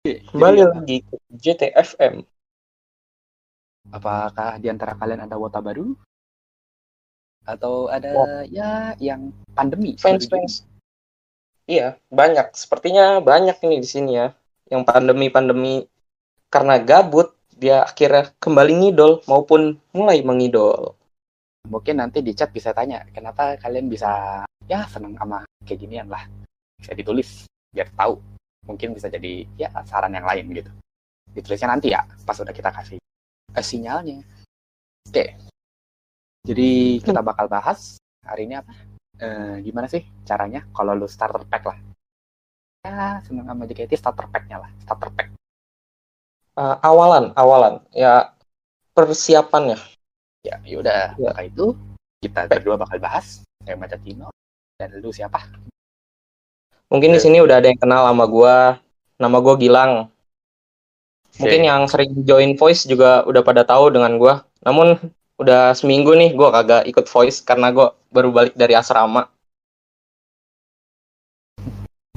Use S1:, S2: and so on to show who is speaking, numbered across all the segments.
S1: Kembali lagi ke JTFM.
S2: Apakah di antara kalian ada wota baru? Atau ada
S1: Wah.
S2: ya yang pandemi?
S1: Fans fans. Iya, banyak. Sepertinya banyak ini di sini ya. Yang pandemi-pandemi karena gabut dia akhirnya kembali ngidol maupun mulai mengidol.
S2: Mungkin nanti di chat bisa tanya, kenapa kalian bisa ya seneng sama kayak ginian lah. Bisa ditulis biar tahu. Mungkin bisa jadi ya saran yang lain gitu. Ditulisnya nanti ya, pas udah kita kasih eh, sinyalnya. Oke. Jadi kita bakal bahas hari ini apa? Eh, gimana sih caranya kalau lu starter pack lah? Ya, seneng sama JKT starter pack-nya lah, starter pack.
S1: Uh, awalan, awalan. Ya persiapannya.
S2: Ya, yaudah,
S1: Ya.
S2: maka itu kita berdua bakal bahas. Saya Maca Tino dan lu siapa?
S1: Mungkin di
S2: Ya.
S1: sini udah ada yang kenal sama gua. Nama gua Gilang. Mungkin
S2: Oke.
S1: yang sering join voice juga udah pada tahu dengan gua. Namun udah seminggu nih gua kagak ikut voice karena gua baru balik dari asrama.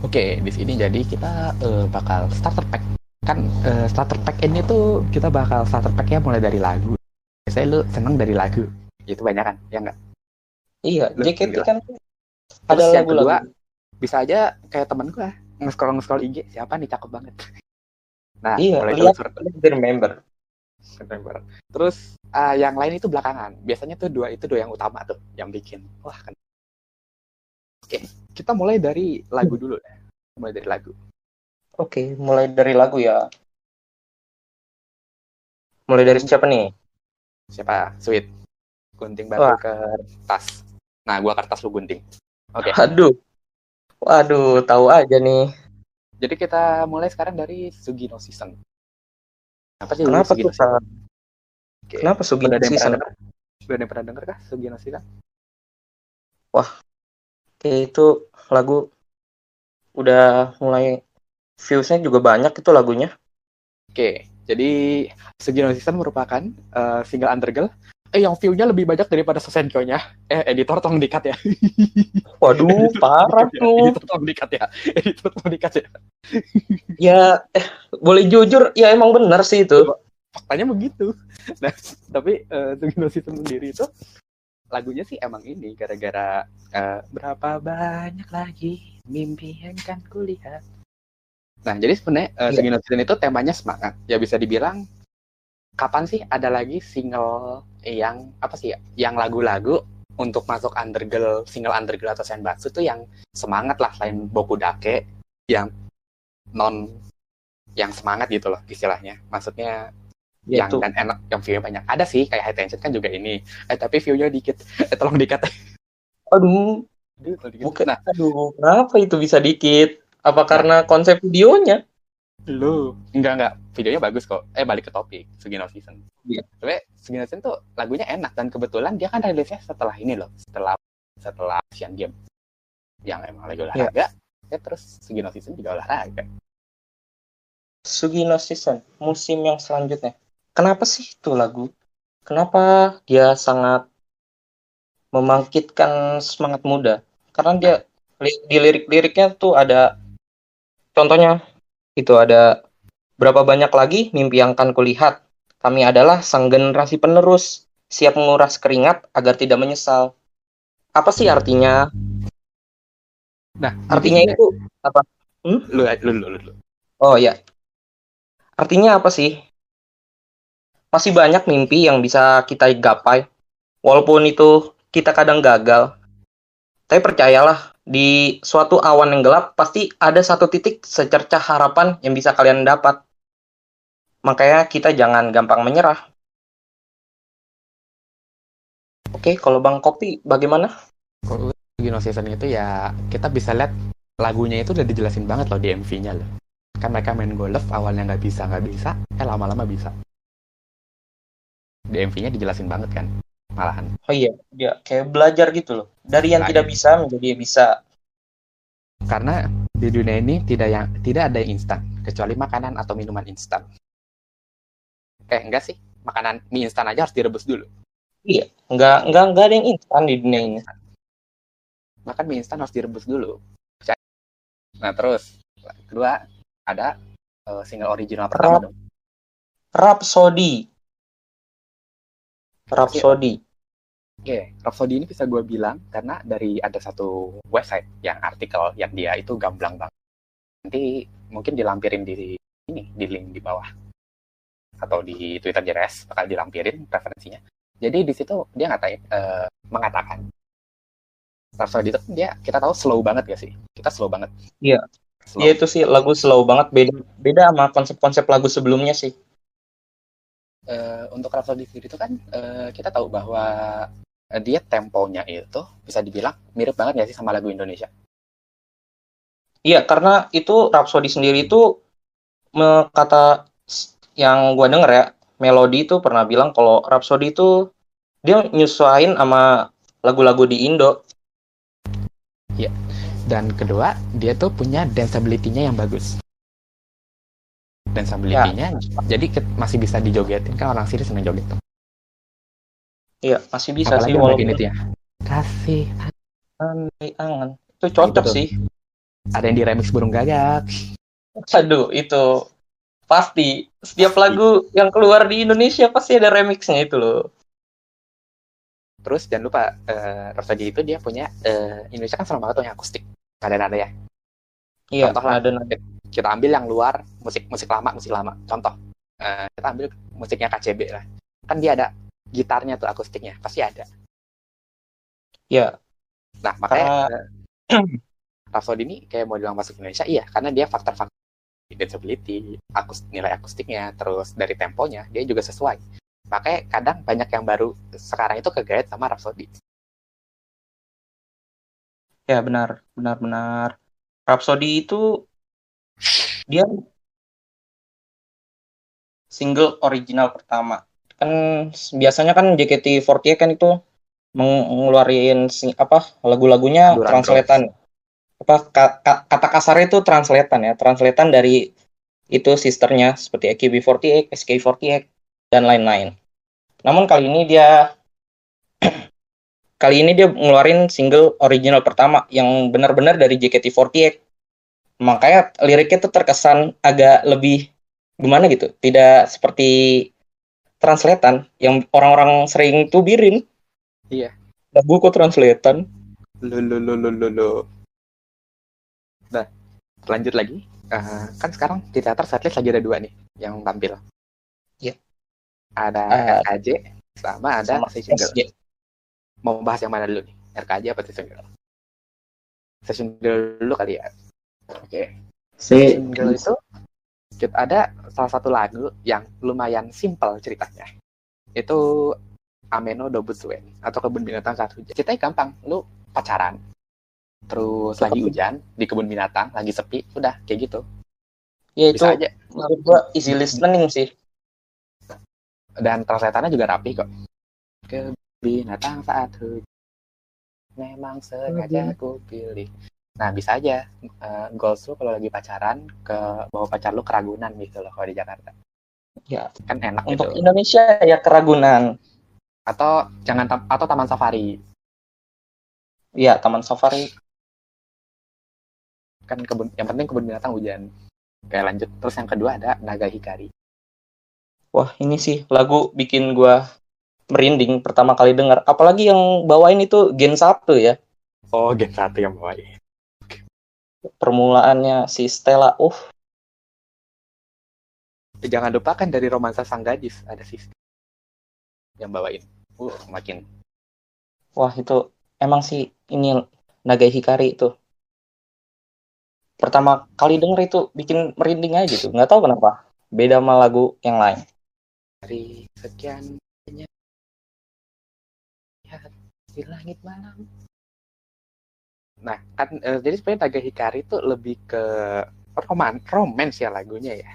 S2: Oke, di sini jadi kita eh, bakal starter pack. Kan eh, starter pack ini tuh kita bakal starter packnya mulai dari lagu. Biasanya lu seneng dari lagu. Itu banyak kan? Ya enggak?
S1: Iya,
S2: Lu
S1: JKT kan
S2: Terus
S1: ada
S2: yang
S1: lagu-lagu.
S2: kedua, bisa aja kayak temen gua nge-scroll nge-scroll IG, siapa nih cakep banget. Nah,
S1: Iya,
S2: mulai telusur.
S1: remember.
S2: September. Terus ah, yang lain itu belakangan. Biasanya tuh dua itu dua yang utama tuh yang bikin. Wah kan. Oke, kita mulai dari lagu dulu deh. Mulai dari lagu.
S1: Oke, mulai dari lagu ya. Mulai dari siapa nih?
S2: Siapa? Sweet. Gunting batu
S1: Wah.
S2: kertas. Nah, gua kertas lu gunting. Oke.
S1: Aduh. Waduh, tahu aja nih.
S2: Jadi kita mulai sekarang dari Sugino Season. Apa sih
S1: Kenapa
S2: Sugino
S1: tuh?
S2: Season? Oke.
S1: Kenapa Sugino Season?
S2: pernah denger? Udah ada yang pernah denger kah Sugino Season?
S1: Oke, itu lagu udah mulai viewsnya juga banyak itu lagunya.
S2: Oke, jadi Sugino Season merupakan eh, single Undergirl eh yang view-nya lebih banyak daripada Sosenkyo-nya. Eh, editor tolong dikat ya.
S1: Waduh, parah tuh.
S2: editor tolong dikat ya. Editor tolong dikat ya.
S1: Ya, eh, boleh jujur, ya emang benar sih itu.
S2: Faktanya begitu. Nah, tapi eh, Sugino Season sendiri itu lagunya sih emang ini gara-gara eh, berapa banyak lagi mimpi yang kan kulihat. Nah, jadi sebenarnya eh,
S1: Iya.
S2: Sugino Season itu temanya semangat. Ya bisa dibilang kapan sih ada lagi single yang apa sih ya? Yang lagu-lagu untuk masuk undergirl, single undergirl atau senbatsu tuh yang semangat lah selain Boku Dake yang non yang semangat gitu loh istilahnya. Maksudnya yang
S1: Yaitu,
S2: dan enak yang view banyak ada sih kayak high tension kan juga ini eh tapi view-nya dikit eh tolong dikat
S1: aduh,
S2: Aduh, tolong dikit.
S1: bukan.
S2: nah
S1: Aduh, kenapa itu bisa dikit? Apa karena konsep videonya?
S2: Lu. Enggak enggak. Videonya bagus kok. Eh balik ke topik. Sugino Season.
S1: Iya.
S2: tapi Sugino Season tuh lagunya enak. Dan kebetulan dia kan rilisnya setelah ini loh. Setelah setelah Asian Game. Yang emang lagi olahraga. Ya terus Sugino Season juga olahraga.
S1: Sugino Season, musim yang selanjutnya. Kenapa sih itu lagu? Kenapa dia sangat membangkitkan semangat muda? Karena dia di lirik-liriknya tuh ada contohnya itu ada berapa banyak lagi mimpi yang akan kulihat. Kami adalah sang generasi penerus, siap menguras keringat agar tidak menyesal. Apa sih artinya?
S2: nah
S1: Artinya itu apa?
S2: lu lu lu lu, lu.
S1: Oh ya. Artinya apa sih? Masih banyak mimpi yang bisa kita gapai. Walaupun itu kita kadang gagal. Tapi percayalah, di suatu awan yang gelap pasti ada satu titik secercah harapan yang bisa kalian dapat. Makanya kita jangan gampang menyerah. Oke, kalau Bang Kopi bagaimana?
S2: kalau Sugino Season itu ya kita bisa lihat lagunya itu udah dijelasin banget loh di MV-nya loh kan mereka main golf awalnya nggak bisa nggak bisa eh lama-lama bisa di MV-nya dijelasin banget kan malahan
S1: Oh iya, dia kayak belajar gitu loh. Dari yang
S2: Nah,
S1: tidak bisa menjadi bisa.
S2: karena di dunia ini tidak yang tidak ada yang instan kecuali makanan atau minuman instan eh enggak sih makanan mie instan aja harus direbus dulu
S1: Iya, nggak nggak nggak ada yang instan di dunia ini.
S2: makan mie instan harus direbus dulu nah terus kedua ada uh, single original pertama
S1: Rap,
S2: dong.
S1: Rhapsody. Rhapsody.
S2: Oke, Rhapsody ini bisa gue bilang karena dari ada satu website yang artikel yang dia itu gamblang banget. Nanti mungkin dilampirin di ini di link di bawah atau di Twitter JRS bakal dilampirin referensinya. Jadi di situ dia ngatain uh, mengatakan Rhapsody itu dia kita tahu slow banget ya sih. Kita slow banget.
S1: Iya.
S2: Slow.
S1: Iya itu sih lagu slow banget beda beda sama konsep-konsep lagu sebelumnya sih.
S2: Uh, untuk Rhapsody sendiri itu kan uh, kita tahu bahwa uh, dia temponya itu bisa dibilang mirip banget ya sih sama lagu Indonesia.
S1: Iya, karena itu Rhapsody sendiri itu me- kata yang gua denger ya, Melody itu pernah bilang kalau Rhapsody itu dia nyesuaiin sama lagu-lagu di Indo.
S2: Dan kedua, dia tuh punya danceability-nya yang bagus. Danceability-nya, jadi ke- masih bisa dijogetin kan orang sini seneng joget tuh.
S1: Iya, masih bisa
S2: Apalagi
S1: sih walaupun
S2: itu ya. Kasih.
S1: andai angan. Itu cocok
S2: Betul.
S1: sih.
S2: Ada yang di remix burung gagak.
S1: Aduh, itu pasti setiap lagu yang keluar di Indonesia pasti ada remixnya itu loh.
S2: Terus jangan lupa, uh, Rhapsody itu dia punya, eh, Indonesia kan serem banget tuh yang akustik. Nada-nada ya.
S1: Iya,
S2: Contoh lah. Kita ambil yang luar, musik musik lama, musik lama. Contoh, eh, kita ambil musiknya KCB lah. Kan dia ada gitarnya tuh akustiknya, pasti ada.
S1: Iya,
S2: Nah, makanya eh, Rhapsody ini kayak mau bilang masuk Indonesia, iya, karena dia faktor-faktor danceability, akus, nilai akustiknya, terus dari temponya, dia juga sesuai. Makanya kadang banyak yang baru sekarang itu kegait sama Rhapsody.
S1: ya benar, benar, benar. Rhapsody itu dia single original pertama. Kan biasanya kan JKT48 kan itu meng- ngeluarin sing- apa lagu-lagunya translatean. Apa ka- ka- kata kasarnya itu translatean ya, translatean dari itu sisternya seperti AKB48, SK48 dan lain-lain. Namun kali ini dia kali ini dia ngeluarin single original pertama yang benar-benar dari JKT48. Makanya liriknya tuh terkesan agak lebih gimana gitu, tidak seperti translatean yang orang-orang sering tubirin.
S2: Iya.
S1: Lagu kok translatean?
S2: Lo, lo, lo, lo, lo, lo. Nah, lanjut lagi. Eh, kan sekarang di teater setlist lagi ada dua nih yang tampil.
S1: Iya.
S2: Ada
S1: Ah.
S2: RKJ sama ada
S1: Sama
S2: Session Girl.
S1: SJ.
S2: Mau bahas yang mana dulu nih? RKJ apa Session Girl? Session Girl dulu kali ya. Oke. Session Girl itu kita ada salah satu lagu yang lumayan simpel ceritanya. Itu Ameno Dobutsuen atau kebun binatang saat hujan. Ceritanya gampang, lu pacaran, terus lagi hujan di kebun binatang, lagi sepi, udah kayak gitu.
S1: Ya itu
S2: Bisa aja.
S1: menurut gua easy listening sih.
S2: Dan translatannya juga rapi kok. Ke binatang saat hujan. Memang sengaja aku pilih. Nah, bisa aja eh, goals lu kalau lagi pacaran ke bawa pacar lu ke Ragunan gitu loh kalau di Jakarta.
S1: Ya,
S2: Kan enak
S1: untuk
S2: gitu.
S1: Indonesia ya keragunan.
S2: Atau jangan tam- atau taman safari.
S1: Ya, Taman Safari.
S2: Kan kebun yang penting kebun binatang hujan. Kayak lanjut. Terus yang kedua ada Naga Hikari.
S1: Wah, ini sih lagu bikin gua merinding pertama kali dengar. Apalagi yang bawain itu Gen 1 ya.
S2: Oh, Gen 1 yang bawain.
S1: Permulaannya si Stella. Uh,
S2: Jangan lupa kan dari romansa sang gadis ada si yang bawain. Uh, makin
S1: wah itu emang sih ini Naga Hikari itu. Pertama kali denger itu bikin merinding aja gitu. Nggak tahu kenapa. Beda sama lagu yang lain.
S2: dari sekian banyak lihat di langit malam. Nah, kan eh, jadi sebenarnya Naga Hikari itu lebih ke roman, romance ya lagunya ya.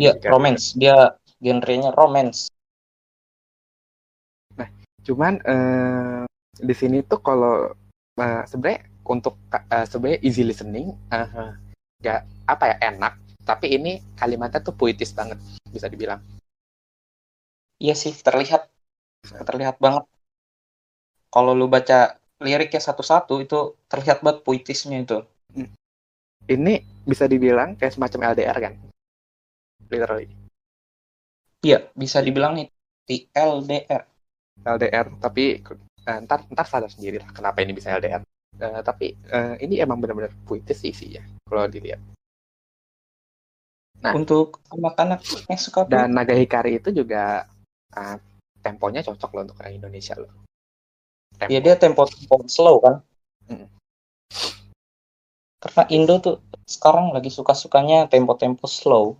S1: Iya, romance. Dia genrenya romance.
S2: Cuman eh, di sini tuh kalau eh, sebenarnya untuk eh, sebenarnya easy listening, eh, nggak apa ya enak. Tapi ini kalimatnya tuh puitis banget bisa dibilang.
S1: Iya sih, terlihat terlihat banget. Kalau lu baca liriknya satu-satu itu terlihat banget puitisnya itu.
S2: Ini bisa dibilang kayak semacam LDR kan. literally.
S1: Iya, bisa dibilang nih di LDR.
S2: LDR, tapi eh, ntar ntar sadar sendiri lah kenapa ini bisa LDR. Eh, tapi eh, ini emang benar-benar puitis sih isinya kalau dilihat. Nah.
S1: Untuk anak-anak yang suka
S2: Dan Naga Hikari itu juga eh, temponya cocok loh untuk orang Indonesia loh. Tempo.
S1: Iya dia tempo tempo slow kan.
S2: Mm.
S1: Karena Indo tuh sekarang lagi suka-sukanya tempo-tempo slow.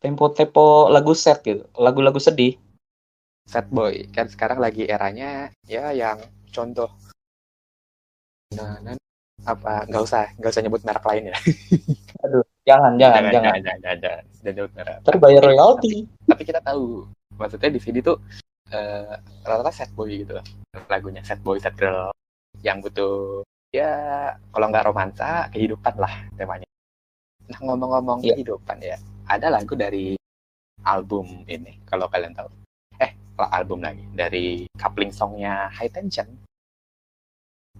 S1: Tempo-tempo lagu set gitu, lagu-lagu sedih.
S2: Sad boy kan sekarang lagi eranya ya yang contoh nah, nah apa nggak usah nggak usah nyebut merek lain ya
S1: Aduh, jangan, jangan, jangan.
S2: jangan jangan jangan, jangan. Jangan nyebut merek
S1: Ntar bayar royalti.
S2: tapi kita tahu maksudnya di sini tuh eh, rata-rata sad boy gitu lagunya sad boy sad girl yang butuh ya kalau nggak romansa kehidupan lah temanya nah ngomong-ngomong
S1: Iya.
S2: kehidupan ya ada lagu dari album ini kalau kalian tahu eh album lagi dari coupling songnya High Tension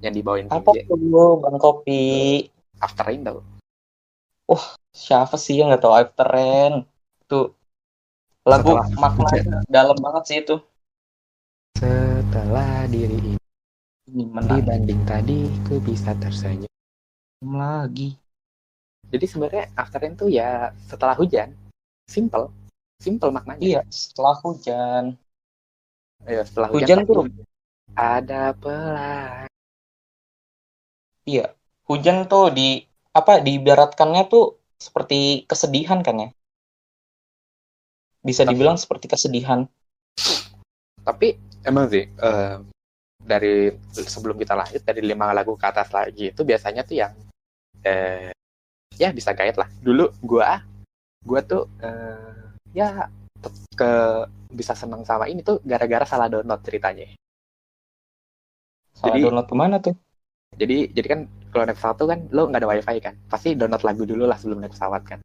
S2: yang dibawain
S1: Apa tuh Bang Kopi?
S2: After Rain tau
S1: Siapa sih yang nggak tahu After Rain? Tuh lagu maknanya dalam banget sih itu.
S2: Setelah diri ini
S1: menang
S2: dibanding tadi ku bisa tersenyum
S1: lagi.
S2: Jadi sebenarnya after rain tuh ya setelah hujan. Simple. Simple maknanya.
S1: Iya, setelah hujan.
S2: Ya, setelah
S1: Hujan
S2: hujan,
S1: tuh
S2: pasti ada pelan.
S1: Iya, hujan tuh di apa diibaratkannya tuh seperti kesedihan kan ya? Bisa dibilang seperti kesedihan.
S2: Tapi emang sih eh, dari sebelum kita lanjut dari lima lagu ke atas lagi itu biasanya tuh yang eh, ya bisa gaet lah. Dulu gua gua tuh eh, ya ke bisa seneng sama ini tuh gara-gara salah download ceritanya.
S1: Salah
S2: Jadi-
S1: download ke mana tuh?
S2: Jadi jadi kan kalau naik pesawat tuh kan lo nggak ada wifi kan, pasti download lagu dulu lah sebelum naik pesawat kan.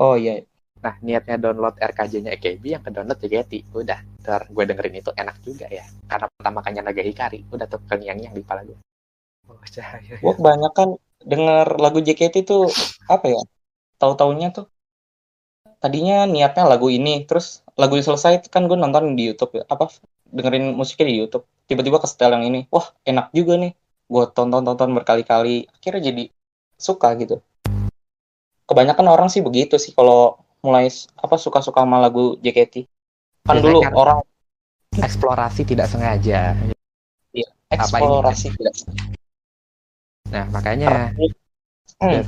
S1: Oh iya,
S2: Nah, niatnya download RKJ-nya EKB, yang ke download JKT. Udah, ntar gue dengerin itu enak juga ya. Karena pertama kalinya Naga Hikari, udah tuh kengiang-ngiang di kepala gue. Oh, cahaya.
S1: gua kebanyakan denger lagu JKT tuh apa ya? Tahu-taunya tuh tadinya niatnya lagu ini, terus lagu selesai kan gue nonton di YouTube ya, apa dengerin musiknya di YouTube. Tiba-tiba ke setel yang ini, wah enak juga nih. Gue tonton-tonton berkali-kali, akhirnya jadi suka gitu. Kebanyakan orang sih begitu sih kalau mulai apa suka-suka sama lagu JKT. Kan
S2: Biasanya
S1: dulu
S2: kan-
S1: orang
S2: Eksplorasi tidak sengaja.
S1: eksplorasi tidak.
S2: Nah, makanya
S1: Hmm,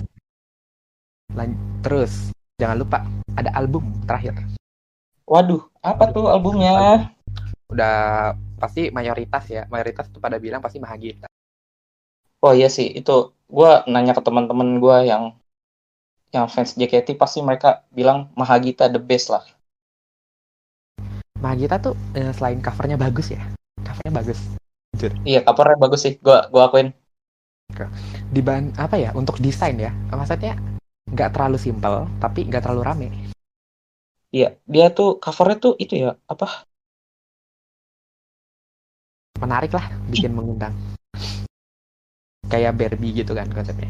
S2: terus jangan lupa ada album terakhir.
S1: waduh, apa tuh albumnya?
S2: Udah pasti mayoritas ya, mayoritas tuh pada bilang pasti Mahagita.
S1: Oh iya sih, itu gua nanya ke teman-teman gua yang yang fans JKT pasti mereka bilang Mahagita the best lah.
S2: Mahagita tuh eh, selain covernya bagus ya, covernya bagus.
S1: Iya, covernya bagus sih. Gua gua akuin.
S2: Diban apa ya untuk desain ya, maksudnya nggak terlalu simpel tapi nggak terlalu rame.
S1: Iya, dia tuh covernya tuh itu ya, apa?
S2: menarik lah bikin mengundang kayak Barbie gitu kan konsepnya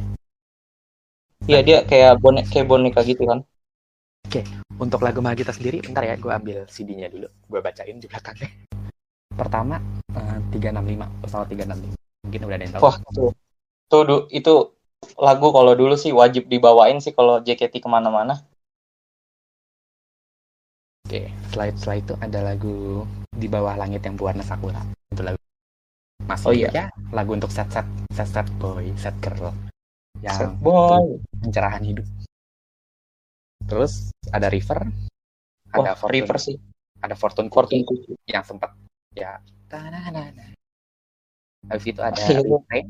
S1: Iya, dia kayak bonek kayak boneka gitu kan.
S2: untuk lagu Mahagita sendiri bentar ya gue ambil CD-nya dulu gue bacain di belakangnya pertama eh, 365 pesawat 365 mungkin udah ada yang tahu
S1: Wah, tuh. Tuh, du- itu lagu kalau dulu sih wajib dibawain sih kalau JKT ke mana-mana.
S2: oke setelah, setelah itu ada lagu di bawah langit yang berwarna sakura itu lagu masuk
S1: Oh, iya.
S2: ya lagu untuk set set set set boy set girl yang
S1: boy.
S2: pencerahan hidup terus ada River ada
S1: Wah,
S2: Fortune,
S1: River sih.
S2: ada Fortune
S1: Fortune
S2: Cookie. Yang sempat ya tananana. Habis itu ada
S1: Iya, iya.
S2: refrain.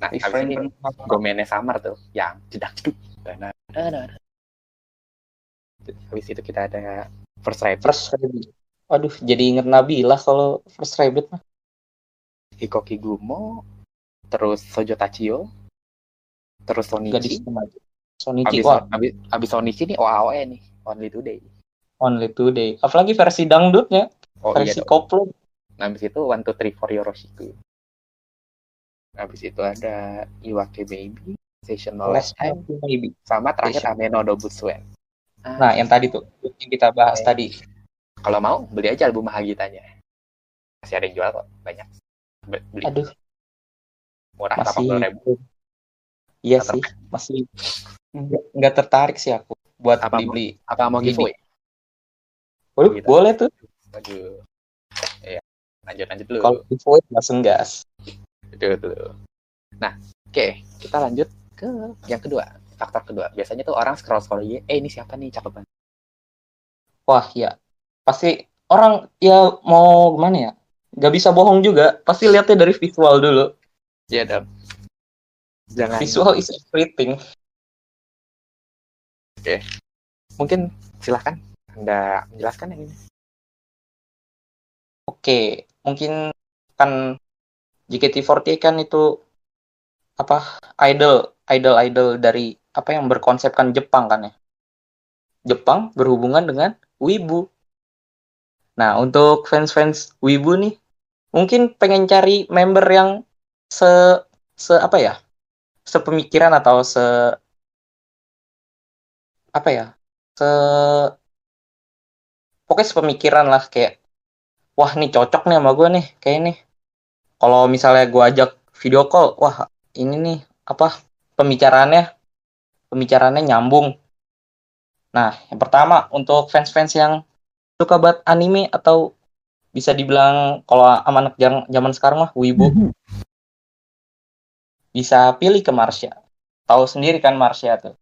S2: Nah, habis
S1: Refrain
S2: ini. Gomene Summer tuh yang jedak jeduk. Tananana. Habis itu kita ada First Rabbit,
S1: First Rabbit. Aduh, jadi inget Nabila kalau First Rabbit mah.
S2: Hikoki Gumo, terus Sojo Tachio, terus
S1: Gadis
S2: Sonichi.
S1: remaja. Sonichi,
S2: Habis,
S1: wah,
S2: habis, habis Sonichi nih OAOE nih, Only Today.
S1: Only Today. Apalagi versi dangdutnya,
S2: Oh iya
S1: versi
S2: dong.
S1: koplo.
S2: Nah, habis itu One Two Three for Yoroshiku. Habis itu ada Iwake Baby, Seasonal
S1: Last
S2: Time
S1: maybe.
S2: sama terakhir
S1: Season.
S2: Ameno Dobutsuen.
S1: Nah, yang tadi tuh yang kita bahas
S2: Oke.
S1: tadi.
S2: kalau mau beli aja album Mahagitanya. Masih ada yang jual kok, banyak. Be- Beli
S1: Aduh,
S2: murah
S1: masih
S2: 80 ribu.
S1: Iya
S2: Nggak
S1: sih, masih nggak nggak tertarik sih aku buat
S2: Apa
S1: beli-beli.
S2: Apa mau
S1: Beli.
S2: giveaway?
S1: Waduh,
S2: Gitu.
S1: boleh tuh.
S2: Waduh. Iya. Lanjut lanjut dulu.
S1: Kalau giveaway langsung gas.
S2: Betul, betul. Nah, oke, kita lanjut ke yang kedua. Faktor kedua. Biasanya tuh orang scroll scroll IG, eh ini siapa nih cakep banget.
S1: Wah, ya. Pasti orang ya mau gimana ya? Gak bisa bohong juga. Pasti lihatnya dari visual dulu.
S2: Iya dong. Jangan
S1: Visual is everything.
S2: mungkin silahkan Anda menjelaskan yang ini.
S1: Oke, mungkin kan JKT48 kan itu apa idol idol idol dari apa yang berkonsepkan Jepang kan ya. Jepang berhubungan dengan wibu. Nah, untuk fans-fans wibu nih mungkin pengen cari member yang se se apa ya? Sepemikiran atau se apa ya? se pokoknya sepemikiran lah kayak wah nih cocok nih sama gue nih kayak ini. Kalau misalnya gue ajak video call wah ini nih apa pembicaraannya pembicaraannya nyambung. Nah yang pertama untuk fans-fans yang suka banget anime atau bisa dibilang kalau anak zaman sekarang mah wibu bisa pilih ke Marsha tahu sendiri kan Marsha tuh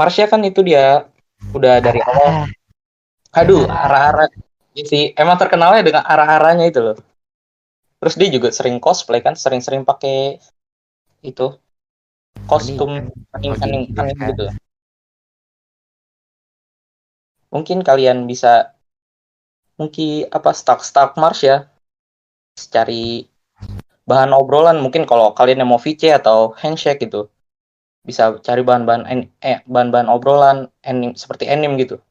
S1: Marsha kan itu dia udah dari awal Aduh, arah-arah sih, emang terkenalnya dengan arah-arahnya itu loh. Terus dia juga sering cosplay kan, sering-sering pakai itu kostum
S2: anime, gitu.
S1: gitu. Mungkin kalian bisa mungkin apa stuck-stuck Mars ya. Cari bahan obrolan mungkin kalau kalian yang mau VC atau handshake gitu. Bisa cari bahan-bahan an- eh bahan-bahan obrolan anime seperti anime gitu.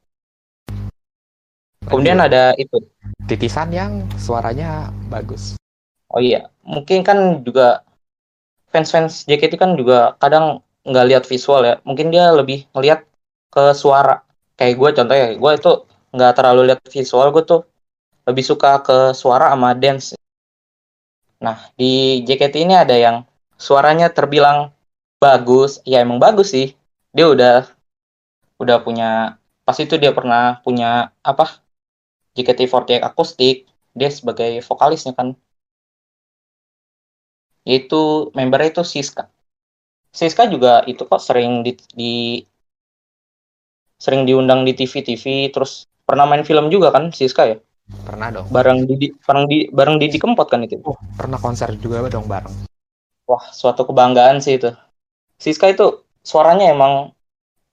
S1: Kemudian ada itu
S2: titisan yang suaranya bagus.
S1: Oh iya, mungkin kan juga fans-fans JKT kan juga kadang nggak lihat visual ya. Mungkin dia lebih ngelihat ke suara. Kayak gue contohnya, gue itu nggak terlalu lihat visual, gue tuh lebih suka ke suara sama dance. Nah, di JKT ini ada yang suaranya terbilang bagus. Ya emang bagus sih. Dia udah udah punya pas itu dia pernah punya apa? JKT48 akustik. Dia sebagai vokalisnya kan yaitu membernya itu Siska. Siska juga itu kok sering di, di- sering diundang di TV-TV terus pernah main film juga kan Siska ya
S2: Pernah dong.
S1: bareng Didi bareng di bareng Didi Kempot kan itu
S2: Oh, pernah konser juga dong bareng.
S1: wah suatu kebanggaan sih itu Siska itu suaranya emang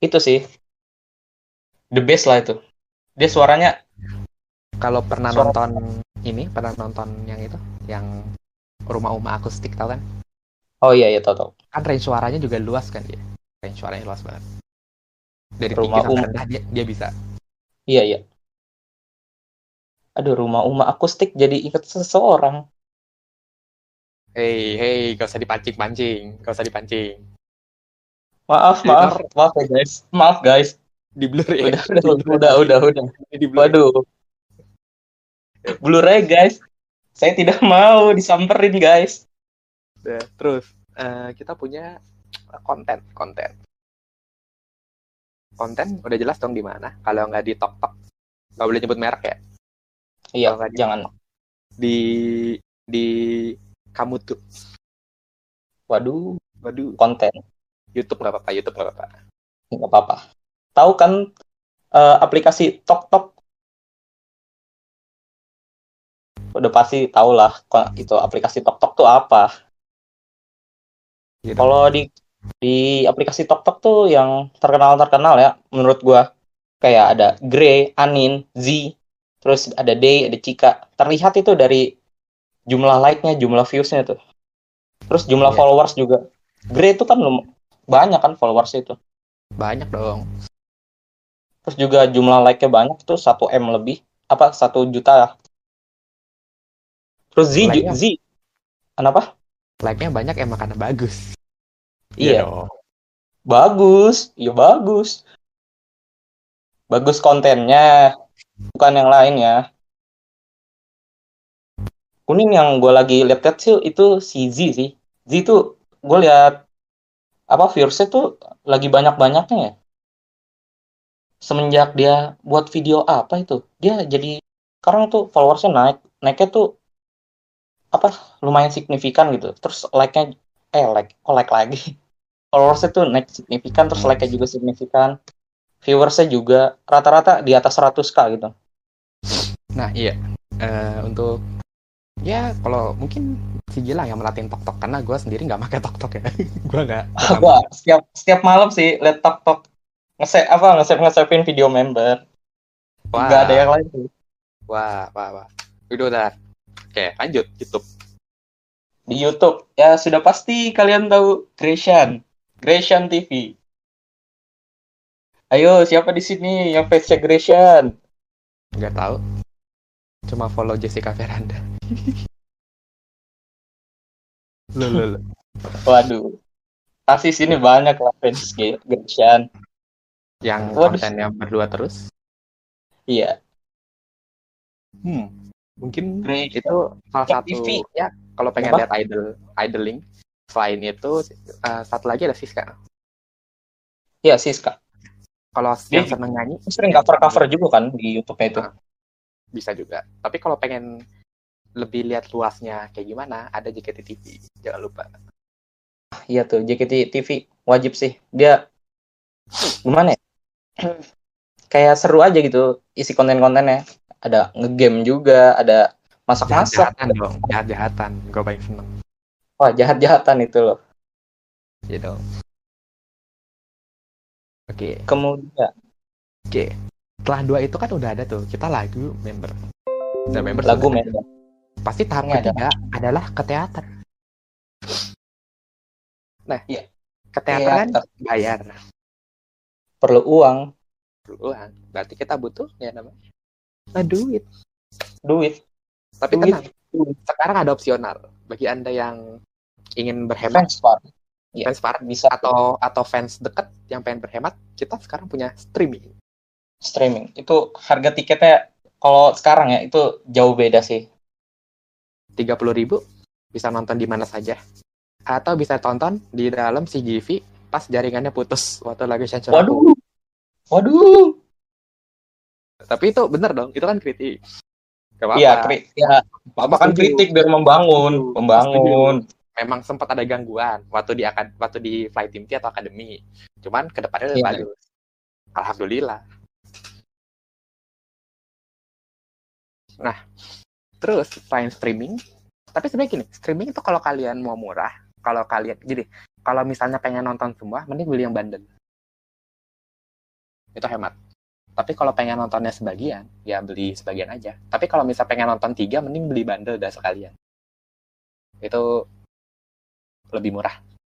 S1: itu sih the best lah itu dia suaranya
S2: Kalau pernah
S1: Suara-
S2: nonton ini, pernah nonton yang itu, yang rumah Uma akustik tau kan?
S1: oh iya iya tau tau
S2: Kan range suaranya juga luas kan dia. Range suaranya luas banget. Dari
S1: Rumah
S2: tinggi sampai rendah dia, dia bisa.
S1: iya iya aduh rumah Uma akustik jadi inget seseorang
S2: Hei, hei, gak usah dipancing-pancing, gak usah dipancing.
S1: maaf maaf maaf ya guys maaf guys
S2: Di blur ya.
S1: udah udah udah udah udah
S2: Di blur.
S1: Waduh. Blu-ray guys. Saya tidak mau disamperin guys.
S2: Udah, Terus eh, kita punya konten, konten. Konten udah jelas dong di mana. Kalau nggak di tok tok, nggak boleh nyebut merek ya.
S1: Iya,
S2: di-
S1: jangan.
S2: Di di kamu tuh,
S1: Waduh,
S2: waduh,
S1: konten.
S2: YouTube nggak apa-apa, YouTube nggak apa-apa.
S1: Nggak apa-apa. Tahu kan eh, aplikasi Tok Tok? Udah pasti tahu lah itu aplikasi Tok Tok tuh apa.
S2: Gitu.
S1: Kalau di di aplikasi Tok Tok tuh yang terkenal-terkenal ya menurut gua kayak ada Grey, Anin, Z, terus ada Day, ada Cika. Terlihat itu dari jumlah like-nya, jumlah views-nya tuh. Terus jumlah
S2: Iya.
S1: followers juga. Grey itu kan lum- banyak kan followers itu.
S2: Banyak dong.
S1: Terus juga jumlah like-nya banyak tuh 1 M lebih. Apa 1 juta lah. Terus Z,
S2: Like-nya?
S1: Z. Kenapa?
S2: Like-nya banyak emang karena bagus.
S1: Iya,
S2: dong.
S1: bagus. Iya bagus. Bagus kontennya, bukan yang lain ya. Kuning yang gue lagi lihat sih itu si Z sih. Z itu gue lihat apa viewersnya tuh lagi banyak-banyaknya ya. Semenjak dia buat video apa itu, dia jadi sekarang tuh followersnya naik, naiknya tuh apa lumayan signifikan gitu. Terus like-nya eh like, kok like lagi. Followersnya tuh naik signifikan, terus like-nya juga signifikan. Viewersnya juga rata-rata di atas 100k gitu.
S2: Nah iya, Eh, untuk ya kalau mungkin si Gilang yang melatih tok tok karena gue sendiri nggak pakai tok tok ya, gue nggak.
S1: Gua setiap setiap malam sih liat tok tok nge apa nge-save nge video member.
S2: Wah,
S1: Nggak ada yang lain sih.
S2: wah, wah, wah. Udah, udah. Oke, lanjut YouTube.
S1: Di YouTube ya sudah pasti kalian tahu Grecian. Grecian TV. Ayo, siapa di sini yang fansnya Grecian?
S2: Nggak tahu. Cuma follow Jessica Veranda. Lo, lo, lo.
S1: Waduh. Pasti sini banyak lah fans Grecian.
S2: Yang
S1: Waduh.
S2: kontennya berdua terus.
S1: Iya.
S2: Hmm. Mungkin
S1: Grecian.
S2: itu salah satu
S1: TV.
S2: ya kalau pengen
S1: Apa?
S2: lihat idol idling selain itu eh, satu lagi ada Siska
S1: Iya, Siska.
S2: Kalau
S1: Dia
S2: yang seneng nyanyi
S1: Sering cover-cover juga kan di YouTube-nya itu.
S2: Ah. bisa juga tapi kalau pengen lebih lihat luasnya kayak gimana ada JKT TV jangan lupa
S1: Iya tuh, JKT TV wajib sih. Dia gimana ya? Kayak seru aja gitu isi konten-kontennya. Ada ngegame juga, ada masak-masak.
S2: jahat-jahatan dong jahat-jahatan gue paling seneng
S1: Wah, jahat-jahatan itu loh.
S2: gitu oke.
S1: Kemudian
S2: oke. Setelah dua itu kan udah ada tuh kita lagu member. Dan member
S1: lagu
S2: ada.
S1: member.
S2: pasti tahap
S1: Ini ada.
S2: ketiga adalah ke teater. Nah
S1: Iya.
S2: ke teater kan bayar.
S1: Perlu uang,
S2: perlu uang. Berarti kita butuh ya namanya. Nah, duit.
S1: Duit.
S2: tapi
S1: Duit.
S2: tenang. Sekarang ada opsional. Bagi anda yang ingin berhemat.
S1: Fans Iya.
S2: fans parah
S1: bisa
S2: atau atau fans deket yang pengen berhemat kita sekarang punya streaming
S1: streaming. Itu harga tiketnya kalau sekarang ya itu jauh beda sih.
S2: tiga puluh ribu bisa nonton di mana saja atau bisa tonton di dalam CGV pas jaringannya putus waktu lagi sensor
S1: Waduh. Waduh.
S2: tapi itu bener dong itu kan kritik Gak apa-apa.
S1: Iya, kri- ya, apa kan kritik biar membangun, membangun.
S2: Memang sempat ada gangguan waktu di akad waktu di flight team atau akademi. Cuman ke depannya lebih
S1: Iya.
S2: bagus. Alhamdulillah. Nah terus selain streaming tapi sebenarnya gini streaming itu kalau kalian mau murah kalau kalian jadi kalau misalnya pengen nonton semua mending beli yang bundle. Itu hemat. Tapi kalau pengen nontonnya sebagian ya beli sebagian aja. Tapi kalau misalnya pengen nonton tiga mending beli bundle dah sekalian. Itu lebih murah.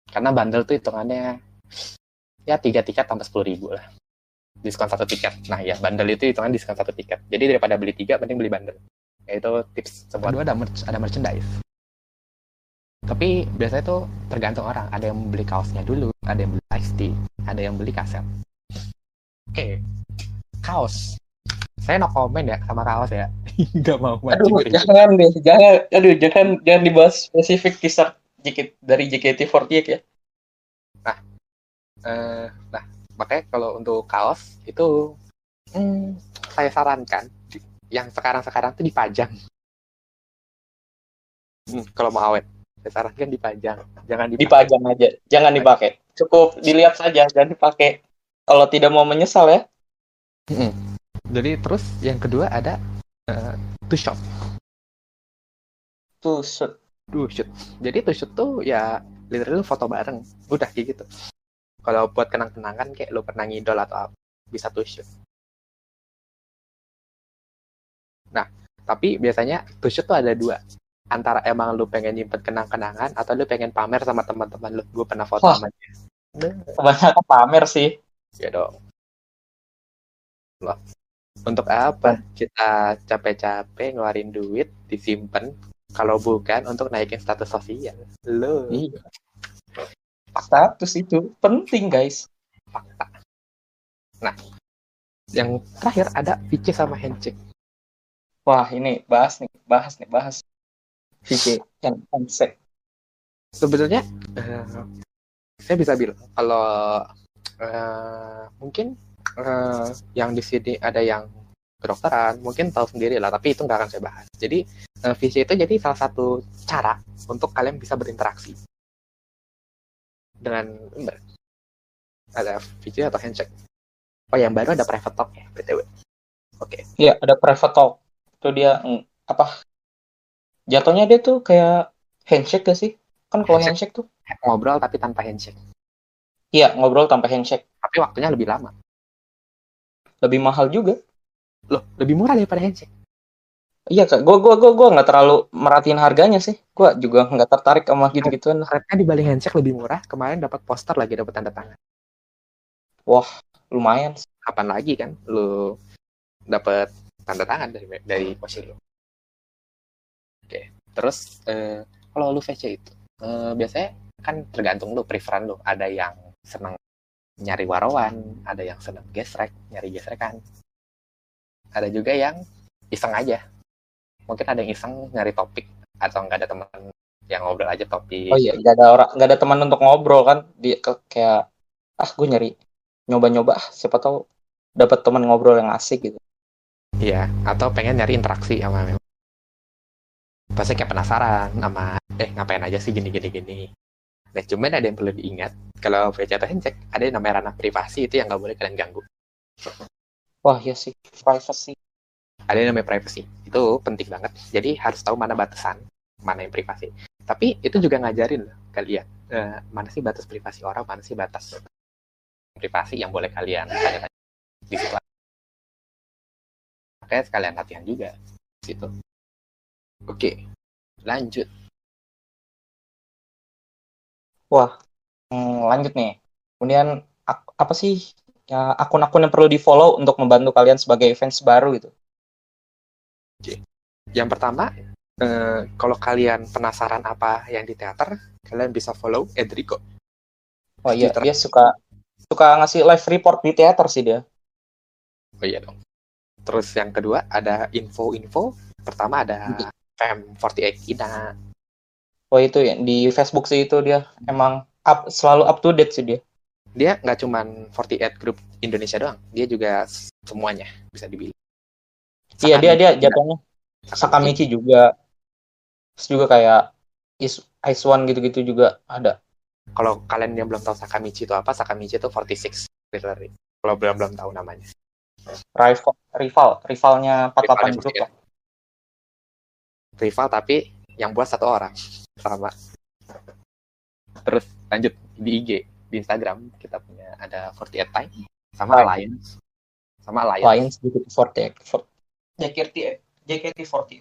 S2: Karena bundle tuh hitungannya ya tiga tiket tambah sepuluh ribu lah. Diskon satu tiket. Nah ya bundle itu hitungan diskon satu tiket. Jadi daripada beli tiga mending beli bundle. Ya, itu tips semua. Kedua ada merch ada merchandise. Tapi biasanya tuh tergantung orang. Ada yang beli kaosnya dulu ada yang beli ice tea ada yang beli kaset. Oke kaos. Saya no komen ya sama kaos ya. Nggak mau
S1: Aduh, jangan deh, jangan. Aduh, jangan jangan dibahas spesifik kisah JKT dari JKT48 ya.
S2: Eh, nah, makanya kalau untuk kaos itu hmm, saya sarankan di- yang sekarang-sekarang tuh dipajang. Hmm, kalau mau awet, saya sarankan dipajang, jangan dipakai.
S1: Dipajang aja, jangan dipakai. Cukup dilihat saja, jangan dipakai. Kalau tidak mau menyesal ya.
S2: Jadi terus yang kedua ada eh, two shot,
S1: Tuh, shoot.
S2: Two shoot. Jadi two shot tuh ya literally foto bareng, udah kayak gitu. Kalau buat kenang-kenangan kayak lu pernah ngidol atau apa, bisa two shoot. Nah, tapi biasanya two shot tuh ada dua. Antara emang lu pengen nyimpen kenang-kenangan atau lu pengen pamer sama teman-teman lu. Gue pernah foto
S1: Wah.
S2: sama dia.
S1: Kebanyakan pamer sih.
S2: ya dong. Loh. Untuk apa kita capek-capek ngeluarin duit disimpan kalau bukan untuk naikin status sosial? Lo.
S1: Iya. status itu penting guys
S2: fakta. Nah, yang terakhir ada VC sama handshake.
S1: wah ini bahas nih bahas nih bahas VC yang handshake
S2: Sebenarnya eh, saya bisa bilang kalau eh, mungkin eh, yang di sini ada yang kedokteran, mungkin tahu sendiri lah, tapi itu nggak akan saya bahas. Jadi eh, VC itu jadi salah satu cara untuk kalian bisa berinteraksi dengan. Ada VC atau handshake. Oh, yang baru ada private talk ya, btw. Oke.
S1: Iya, ada private talk. Itu dia mm, apa? Jatuhnya dia tuh kayak handshake gak sih? Kan kalau
S2: Handshake.
S1: handshake tuh
S2: Ngobrol tapi tanpa handshake.
S1: iya ngobrol tanpa handshake.
S2: Tapi waktunya lebih lama.
S1: Lebih mahal juga.
S2: Loh, lebih murah daripada handshake.
S1: Iya kak, gua gua gua gua nggak terlalu merhatiin harganya sih. Gua juga nggak tertarik sama gitu-gituan.
S2: Rate-nya dibanding handshake lebih murah. Kemarin dapat poster lagi dapat tanda tangan.
S1: Lumayan. sih.
S2: Kapan lagi kan lu dapat tanda tangan dari dari posisi lu. Oke. Terus eh, kalau lu VC itu eh, biasanya kan tergantung lu preferan lu. Ada yang seneng nyari warawan, ada yang seneng gesrek, nyari gesrekan. Ada juga yang iseng aja. Mungkin ada yang iseng nyari topik atau nggak ada teman yang ngobrol aja topik.
S1: Oh iya, nggak ada orang, nggak ada teman untuk ngobrol kan? Dia ke- kayak ah gue nyari nyoba-nyoba ah, siapa tahu dapat teman ngobrol yang asik gitu.
S2: Iya, atau pengen nyari interaksi sama pasti kayak penasaran sama eh ngapain aja sih gini gini gini. Nah, cuman ada yang perlu diingat kalau VC atau handshake ada yang namanya ranah privasi itu yang nggak boleh kalian ganggu.
S1: Wah iya sih, privacy.
S2: Ada yang namanya privacy itu penting banget. Jadi harus tahu mana batasan, mana yang privasi. Tapi itu juga ngajarin kalian eh, mana sih batas privasi orang, mana sih batas privasi yang boleh kalian tanya-tanya di situ. Makanya sekalian latihan juga situ. Oke, lanjut.
S1: Hmm, lanjut nih. Kemudian apa sih ya akun-akun yang perlu di follow untuk membantu kalian sebagai fans baru gitu?
S2: Yang pertama, eh, kalau kalian penasaran apa yang di teater, kalian bisa follow Edrico.
S1: Oh iya,
S2: Twitter.
S1: dia suka suka ngasih live report di teater sih dia.
S2: Oh iya dong. Terus yang kedua ada info-info. Pertama ada Fem48 Ina.
S1: Oh itu ya di Facebook sih itu dia emang up selalu up to date sih dia.
S2: Dia nggak cuman 48 Group Indonesia doang, dia juga semuanya bisa dibilang.
S1: Iya dia dia
S2: Sakamichi
S1: jatuhnya Sakamichi juga. Terus juga kayak Is Ice One gitu-gitu juga ada.
S2: Kalau kalian yang belum tahu Sakamichi itu apa, Sakamichi itu 46 literally. Kalau belum belum tahu namanya.
S1: Rival rival rivalnya 48
S2: Rivalnya
S1: grup
S2: 48.
S1: lah.
S2: Rival tapi yang buat satu orang sama. Terus lanjut di IG, di Instagram kita punya ada 48 Time sama. Alliance. Sama Alliance.
S1: Lions JKT48. For- JKT JKT48.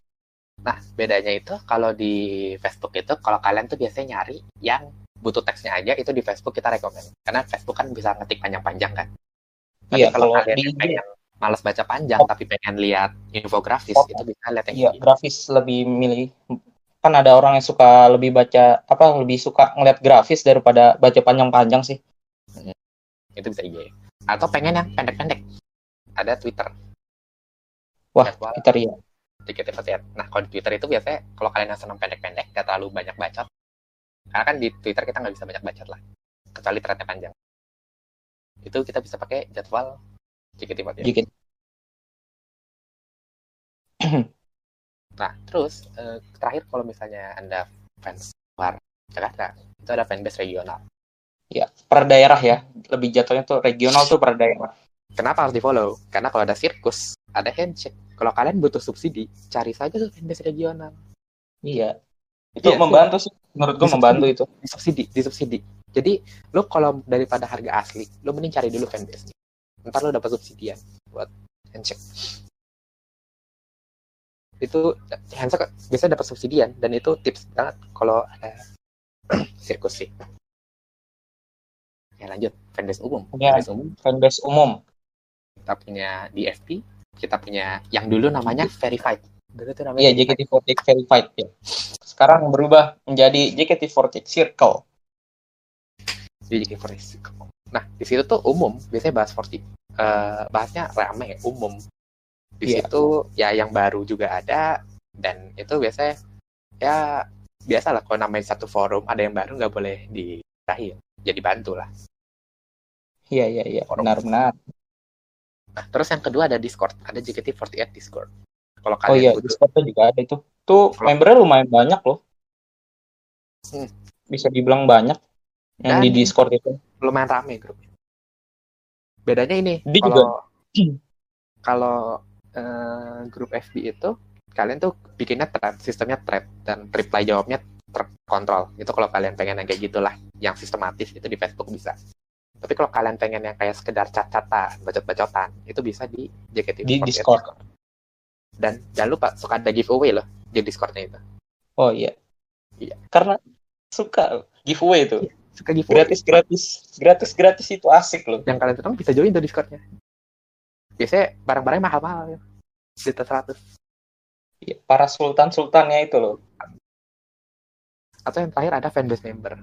S2: Nah, bedanya itu kalau di Facebook itu kalau kalian tuh biasanya nyari yang butuh teksnya aja itu di Facebook kita rekomend. Karena Facebook kan bisa ngetik panjang-panjang kan. Tapi
S1: Iya,
S2: kalau
S1: kalau
S2: kalian
S1: di
S2: pengen malas baca panjang
S1: Oh.
S2: tapi pengen lihat infografis
S1: Oh.
S2: itu bisa lihat yang
S1: Iya,
S2: ini.
S1: grafis lebih milih. Kan ada orang yang suka lebih baca apa lebih suka ngeliat grafis daripada baca panjang-panjang sih.
S2: Itu bisa IG. Atau pengen yang pendek-pendek. Ada Twitter.
S1: Wah,
S2: Jadwal
S1: Twitter ya.
S2: dikit ya. Nah, kalau di Twitter itu biasanya kalau kalian yang senang pendek-pendek, gak terlalu banyak bacot. Karena kan di Twitter kita nggak bisa banyak bacot lah. Kecuali threadnya panjang. Itu kita bisa pakai jadwal JKT48.
S1: JKT.
S2: Nah, terus eh, terakhir kalau misalnya Anda fans luar Jakarta, itu ada fanbase regional.
S1: Ya, per daerah ya. Lebih jatuhnya tuh regional tuh per daerah.
S2: Kenapa harus di-follow? Karena kalau ada sirkus, ada handshake. Kalau kalian butuh subsidi, cari saja tuh fanbase regional.
S1: Iya. Itu
S2: Iya,
S1: membantu sih. Menurut
S2: Bisa
S1: membantu itu.
S2: Disubsidi, disubsidi. Jadi, lu kalau daripada harga asli, lu mending cari dulu fanbase. Ntar lu dapat subsidian buat handshake. Itu handshake bisa dapat subsidian dan itu tips banget kalau ada sirkus sih. Ya lanjut, fanbase umum.
S1: Ya.
S2: Fanbase umum
S1: Fanbase umum.
S2: Kita punya DFP, kita punya yang dulu namanya verified. Dulu tuh namanya
S1: Iya,
S2: verified.
S1: JKT48 verified ya. Sekarang berubah menjadi JKT48 Circle.
S2: di JKT48 nah di situ tuh umum biasanya bahas 40 uh, bahasnya rame umum di
S1: Iya.
S2: situ ya yang baru juga ada dan itu biasanya ya biasa lah kalau namanya satu forum ada yang baru nggak boleh dirahin jadi bantu lah
S1: Iya, iya, iya.
S2: Forum.
S1: Benar-benar.
S2: Nah terus yang kedua ada Discord ada JKT48 Discord kalau
S1: Oh
S2: kalian
S1: iya,
S2: butuh
S1: Discordnya juga ada itu. Tuh
S2: Kalau-
S1: membernya lumayan banyak loh.
S2: Hmm.
S1: Bisa dibilang banyak yang
S2: Dan-
S1: di Discord itu.
S2: lumayan rame grupnya bedanya ini kalau
S1: juga-
S2: kalau eh, grup FB itu kalian tuh bikinnya thread sistemnya thread dan reply jawabnya terkontrol itu kalau kalian pengen yang kayak gitulah yang sistematis itu di Facebook bisa tapi kalau kalian pengen yang kayak sekedar cat-catan bacot-bacotan itu bisa di JKT
S1: Di Discord.
S2: dan jangan lupa suka ada giveaway loh di Discordnya itu
S1: Oh iya.
S2: Iya.
S1: Karena suka giveaway itu.
S2: suka giveaway
S1: Gratis gratis gratis gratis itu asik loh.
S2: yang kalian tenang bisa join tuh Discordnya biasanya barang-barangnya mahal-mahal ya atas 100
S1: Iya, Para sultan sultannya itu loh.
S2: atau yang terakhir ada fanbase member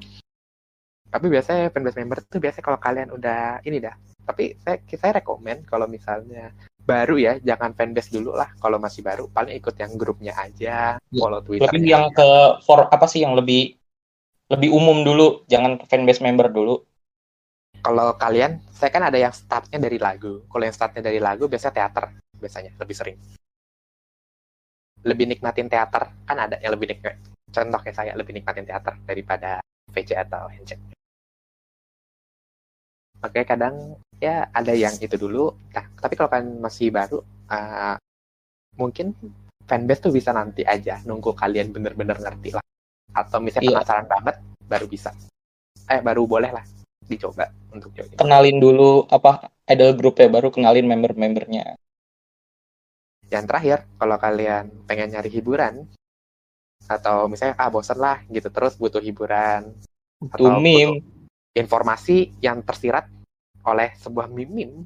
S2: tapi biasanya fanbase member tuh biasanya kalau kalian udah ini dah. Tapi saya saya rekomen kalau misalnya baru ya jangan fanbase dulu lah kalau masih baru. Paling ikut yang grupnya aja follow twitter
S1: Lebih yang ke for apa sih yang lebih lebih umum dulu, jangan ke fanbase member dulu.
S2: kalau kalian saya kan ada yang startnya dari lagu. Kalau yang startnya dari lagu biasanya teater biasanya lebih sering. Lebih nikmatin teater. Kan ada yang lebih nikmat contoh kayak saya lebih nikmatin teater daripada VC atau handshake Makanya kadang ya ada yang itu dulu nah tapi kalau kalian masih baru uh, mungkin fanbase tuh bisa nanti aja nunggu kalian bener-bener ngerti lah atau misalnya
S1: Iya.
S2: penasaran banget baru bisa eh baru boleh lah dicoba untuk join
S1: Kenalin dulu apa idol group ya, baru kenalin member-membernya.
S2: yang terakhir kalau kalian pengen nyari hiburan atau misalnya ah bosen lah gitu terus butuh hiburan Atau
S1: meme.
S2: informasi yang tersirat oleh sebuah meme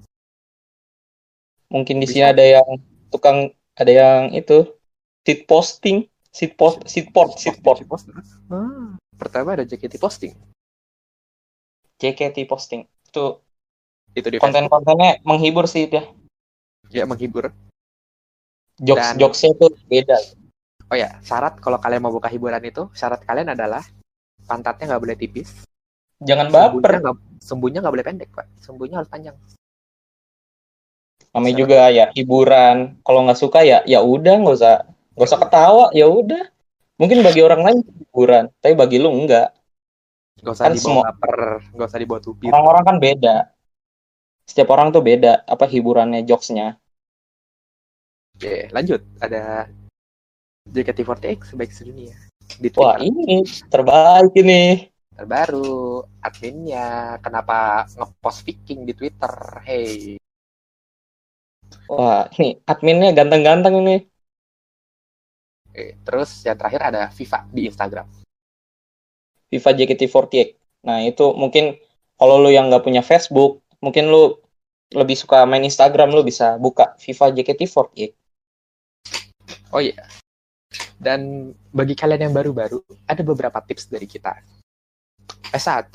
S1: Mungkin di sini ada yang tukang ada yang itu seat posting, seat post, seat port, seat port,
S2: Ah, pertama ada JKT posting
S1: JKT posting. Itu
S2: itu di
S1: konten-kontennya menghibur sih dia.
S2: ya menghibur
S1: Jokes
S2: Dan-
S1: jokesnya tuh beda.
S2: oh ya syarat kalau kalian mau buka hiburan itu syarat kalian adalah pantatnya nggak boleh tipis
S1: Jangan baper.
S2: nggak sumbunya nggak boleh pendek pak sumbunya harus panjang
S1: Namanya juga ya hiburan. Kalau nggak suka ya ya udah nggak usah nggak usah ketawa ya udah. Mungkin bagi orang lain hiburan, tapi bagi lu enggak.
S2: nggak usah
S1: Kan
S2: dibawa
S1: semua-
S2: baper nggak usah dibawa tupir
S1: Orang-orang kan beda. Setiap orang tuh beda apa hiburannya, jokesnya.
S2: Oke, lanjut ada JKT48 sebaik sedunia di
S1: Wah ini terbaik ini.
S2: Terbaru adminnya kenapa ngepost viking di Twitter hey
S1: Wah ini adminnya ganteng-ganteng ini.
S2: Oke, terus yang terakhir ada FIFA di Instagram
S1: Viva JKT48. Nah itu mungkin kalau lu yang nggak punya Facebook, mungkin lu lebih suka main Instagram, lu bisa buka Viva JKT48.
S2: oh iya dan bagi kalian yang baru-baru ada beberapa tips dari kita S1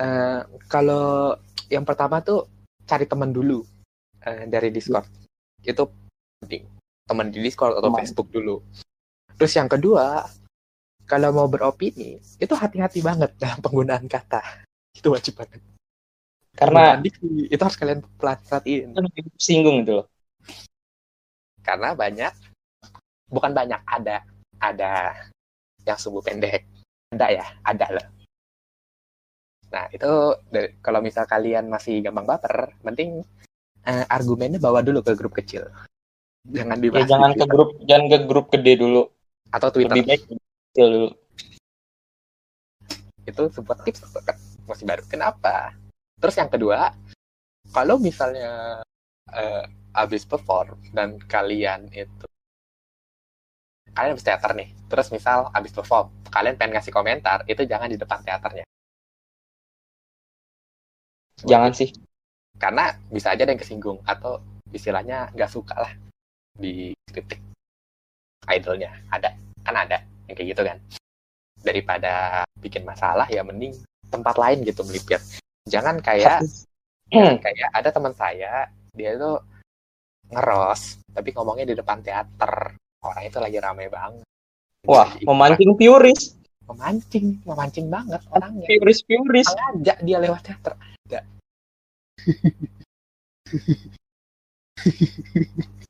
S2: eh, kalau yang pertama tuh cari teman dulu eh, dari Discord. Itu penting. Teman di Discord atau
S1: Teman.
S2: Facebook dulu. Terus yang kedua kalau mau beropini itu hati-hati banget dalam penggunaan kata. Itu wajib banget.
S1: Karena
S2: diksi, itu harus kalian perhatiin.
S1: singgung itu loh.
S2: karena banyak bukan banyak ada ada yang sumbu pendek. Ada ya ada loh nah itu dari- kalau misal kalian masih gampang baper penting eh, argumennya bawa dulu ke grup kecil. Jangan
S1: Ya
S2: dibahas
S1: jangan
S2: di
S1: ke grup, jangan ke grup gede dulu.
S2: atau Twitter.
S1: Lebih baik kecil dulu.
S2: itu sebuah tips banget masih baru. Kenapa? Terus yang kedua kalau misalnya eh, habis perform dan kalian itu kalian habis teater nih terus misal habis perform kalian pengen ngasih komentar itu jangan di depan teaternya
S1: Jangan sih.
S2: karena bisa aja ada yang kesinggung atau istilahnya nggak suka lah di kritik idolnya. Ada kan ada yang kayak gitu kan. Daripada bikin masalah ya mending tempat lain gitu melipir jangan kayak kayak ada teman saya dia itu ngeros tapi ngomongnya di depan teater. Orang itu lagi ramai banget.
S1: Wah,
S2: Jadi,
S1: memancing puris.
S2: memancing memancing banget orangnya.
S1: Puris, puris.
S2: sengaja dia lewat teater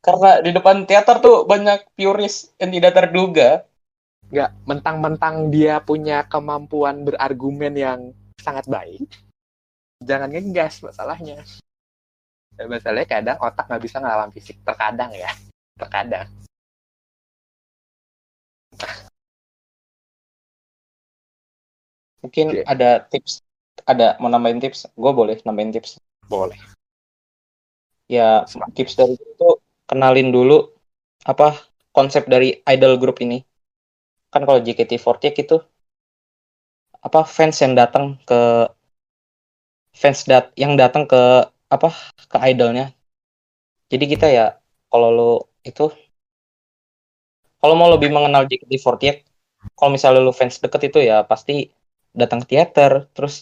S1: Karena di depan teater tuh banyak puris yang tidak terduga.
S2: nggak mentang-mentang dia punya kemampuan berargumen yang sangat baik jangan ngegas masalahnya Dan masalahnya kadang otak nggak bisa ngelawan fisik terkadang ya terkadang
S1: Mungkin
S2: Oke.
S1: ada tips, ada mau nambahin tips? Gue boleh nambahin tips.
S2: Boleh
S1: Ya, tips dari itu kenalin dulu apa konsep dari idol group ini. Kan kalau JKT48 itu apa fans yang datang ke fans dat yang datang ke apa ke idolnya. Jadi kita ya kalau lo itu kalau mau lebih mengenal JKT48, kalau misalnya lo fans deket itu ya pasti datang ke teater, terus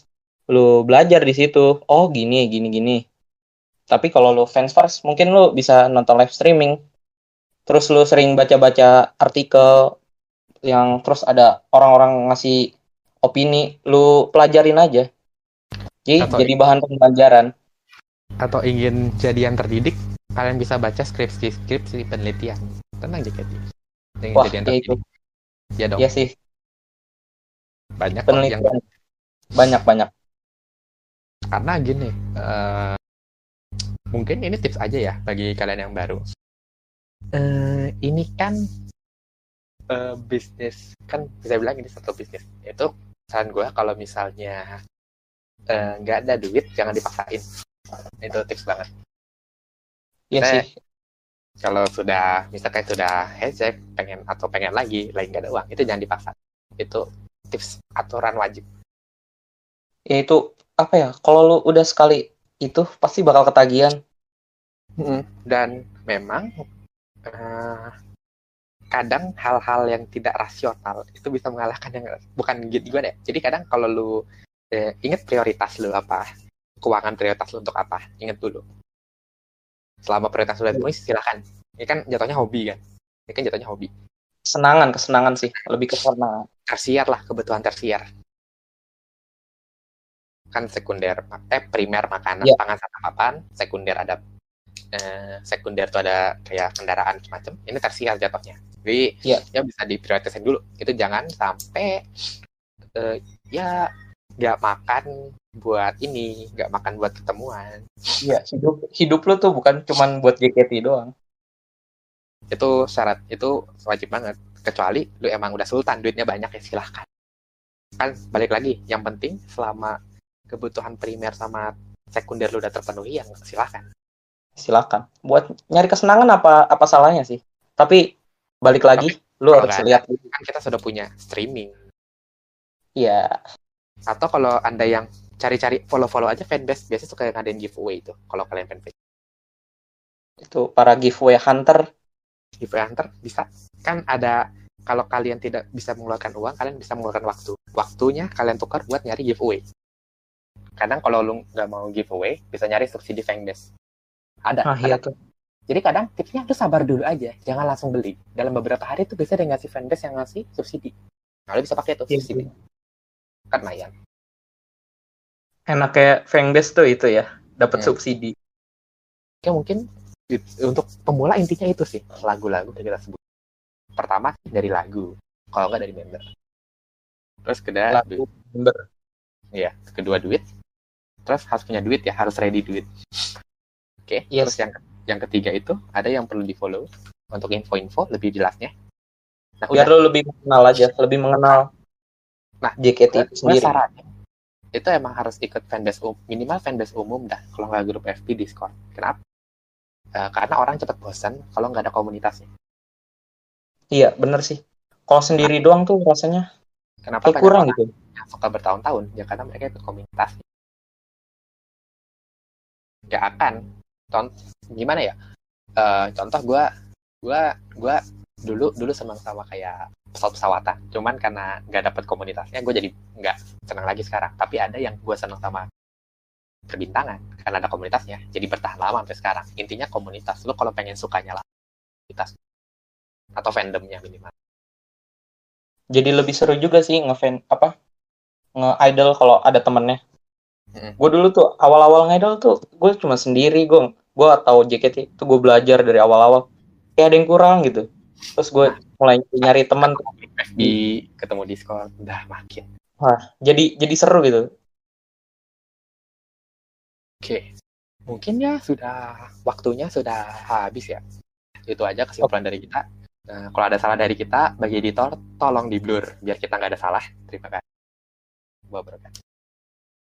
S1: lu belajar di situ. Oh gini gini gini. Tapi kalau lu fans first, mungkin lu bisa nonton live streaming. Terus lu sering baca-baca artikel yang terus ada orang-orang ngasih opini, lu pelajarin aja. Jadi
S2: Atau-
S1: jadi bahan pembelajaran.
S2: atau ingin jadi yang terdidik kalian bisa baca skripsi skripsi penelitian tentang JKT ingin
S1: Wah,
S2: jadi yang
S1: ya itu.
S2: terdidik ya dong
S1: Iya sih,
S2: banyak yang
S1: penelitian. Banyak-banyak.
S2: Karena gini eh, mungkin ini tips aja ya bagi kalian yang baru. Eh, ini kan eh, bisnis kan bisa bilang ini satu bisnis. Itu saran gue kalau misalnya nggak ada duit jangan dipaksain. Itu tips banget.
S1: Iya sih.
S2: kalau sudah misalkan sudah hecek pengen atau pengen lagi lagi nggak ada uang itu jangan dipaksa. Itu tips aturan wajib.
S1: Ya itu apa ya? Kalau lu udah sekali itu pasti bakal ketagihan.
S2: dan memang eh, kadang hal-hal yang tidak rasional itu bisa mengalahkan yang bukan gitu gimana ya jadi kadang kalau lu eh, inget prioritas lu apa? Keuangan prioritas lu untuk apa? Inget dulu. Selama prioritas lu terpenuhi silakan. Ini kan jatuhnya hobi kan? Ini kan jatuhnya hobi.
S1: Kesenangan, kesenangan sih. Lebih ke
S2: tersier lah kebutuhan tersier kan sekunder eh primer makanan
S1: Iya.
S2: pangan sarapan sekunder ada eh, sekunder tuh ada kayak kendaraan semacam ini tersier jatuhnya jadi
S1: Iya.
S2: ya bisa diprioritaskan dulu itu jangan sampai eh, ya nggak makan buat ini nggak makan buat ketemuan
S1: Iya, hidup hidup lu tuh bukan cuman buat JKT doang.
S2: itu syarat itu wajib banget kecuali lu emang udah sultan duitnya banyak ya silahkan kan balik lagi yang penting selama kebutuhan primer sama sekunder lu udah terpenuhi yang silahkan
S1: Silakan. Buat nyari kesenangan apa apa salahnya sih? Tapi balik lagi, lu
S2: kalau
S1: harus lihat
S2: kan kita sudah punya streaming.
S1: Ya
S2: atau kalau anda yang cari-cari follow-follow aja fanbase biasanya suka ngadain giveaway itu kalau kalian fanbase.
S1: Itu para giveaway hunter.
S2: Giveaway hunter bisa. Kan ada kalau kalian tidak bisa mengeluarkan uang kalian bisa mengeluarkan waktu. Waktunya kalian tukar buat nyari giveaway kadang kalau lu nggak mau giveaway bisa nyari subsidi fanbase ada
S1: ah iya tuh
S2: Jadi kadang tipsnya lu sabar dulu aja, jangan langsung beli. Dalam beberapa hari tuh bisa ada yang ngasih fanbase yang ngasih subsidi. Nah, lu bisa pakai tuh
S1: Iya,
S2: subsidi. Kan lumayan.
S1: enak kayak fanbase tuh itu ya dapat
S2: Hmm.
S1: subsidi
S2: Oke, mungkin untuk pemula intinya itu sih, lagu-lagu yang kita sebut. Pertama dari lagu, kalau nggak dari member. Terus kedua,
S1: lagu member
S2: ya, kedua duit. Terus harus punya duit ya, harus ready duit. Oke,
S1: Yes.
S2: terus yang yang ketiga itu ada yang perlu di follow untuk info-info lebih jelasnya. Nah,
S1: biar
S2: udah.
S1: lu lebih mengenal aja lebih mengenal
S2: Nah,
S1: JKT itu sendiri.
S2: sarannya itu emang harus ikut fanbase um, minimal fanbase umum dah kalau nggak grup FB Discord. Kenapa? Eh, karena orang cepat bosan kalau nggak ada komunitasnya.
S1: Iya bener sih. Kalau sendiri doang tuh rasanya
S2: kenapa
S1: kurang gitu.
S2: suka bertahun-tahun? Ya karena mereka ikut komunitas nggak akan. Contoh gimana ya? Eh, contoh gue gue gue dulu dulu senang sama kayak pesawat pesawatan. Cuman karena nggak dapet komunitasnya gue jadi nggak senang lagi sekarang. Tapi ada yang gue senang sama perbintangan karena ada komunitasnya. Jadi bertahan lama sampai sekarang. Intinya komunitas. Lo kalau pengen sukanya lah komunitas. Atau fandomnya minimal.
S1: Jadi lebih seru juga sih ngefan apa? Nge-idol kalau ada temennya.
S2: Mm-mm.
S1: Gue dulu tuh awal-awal nge-idol tuh gue cuma sendiri gue gue tahu JKT itu gue belajar dari awal-awal kayak ada yang kurang gitu. Terus gue mulai nyari teman
S2: FB ketemu Discord udah makin
S1: jadi jadi seru gitu.
S2: Oke, mungkin ya sudah waktunya sudah habis ya. Itu aja kesimpulan dari kita. Nah, kalau ada salah dari kita, bagi editor, tolong di blur biar kita nggak ada salah. Terima kasih. Wabarakatuh.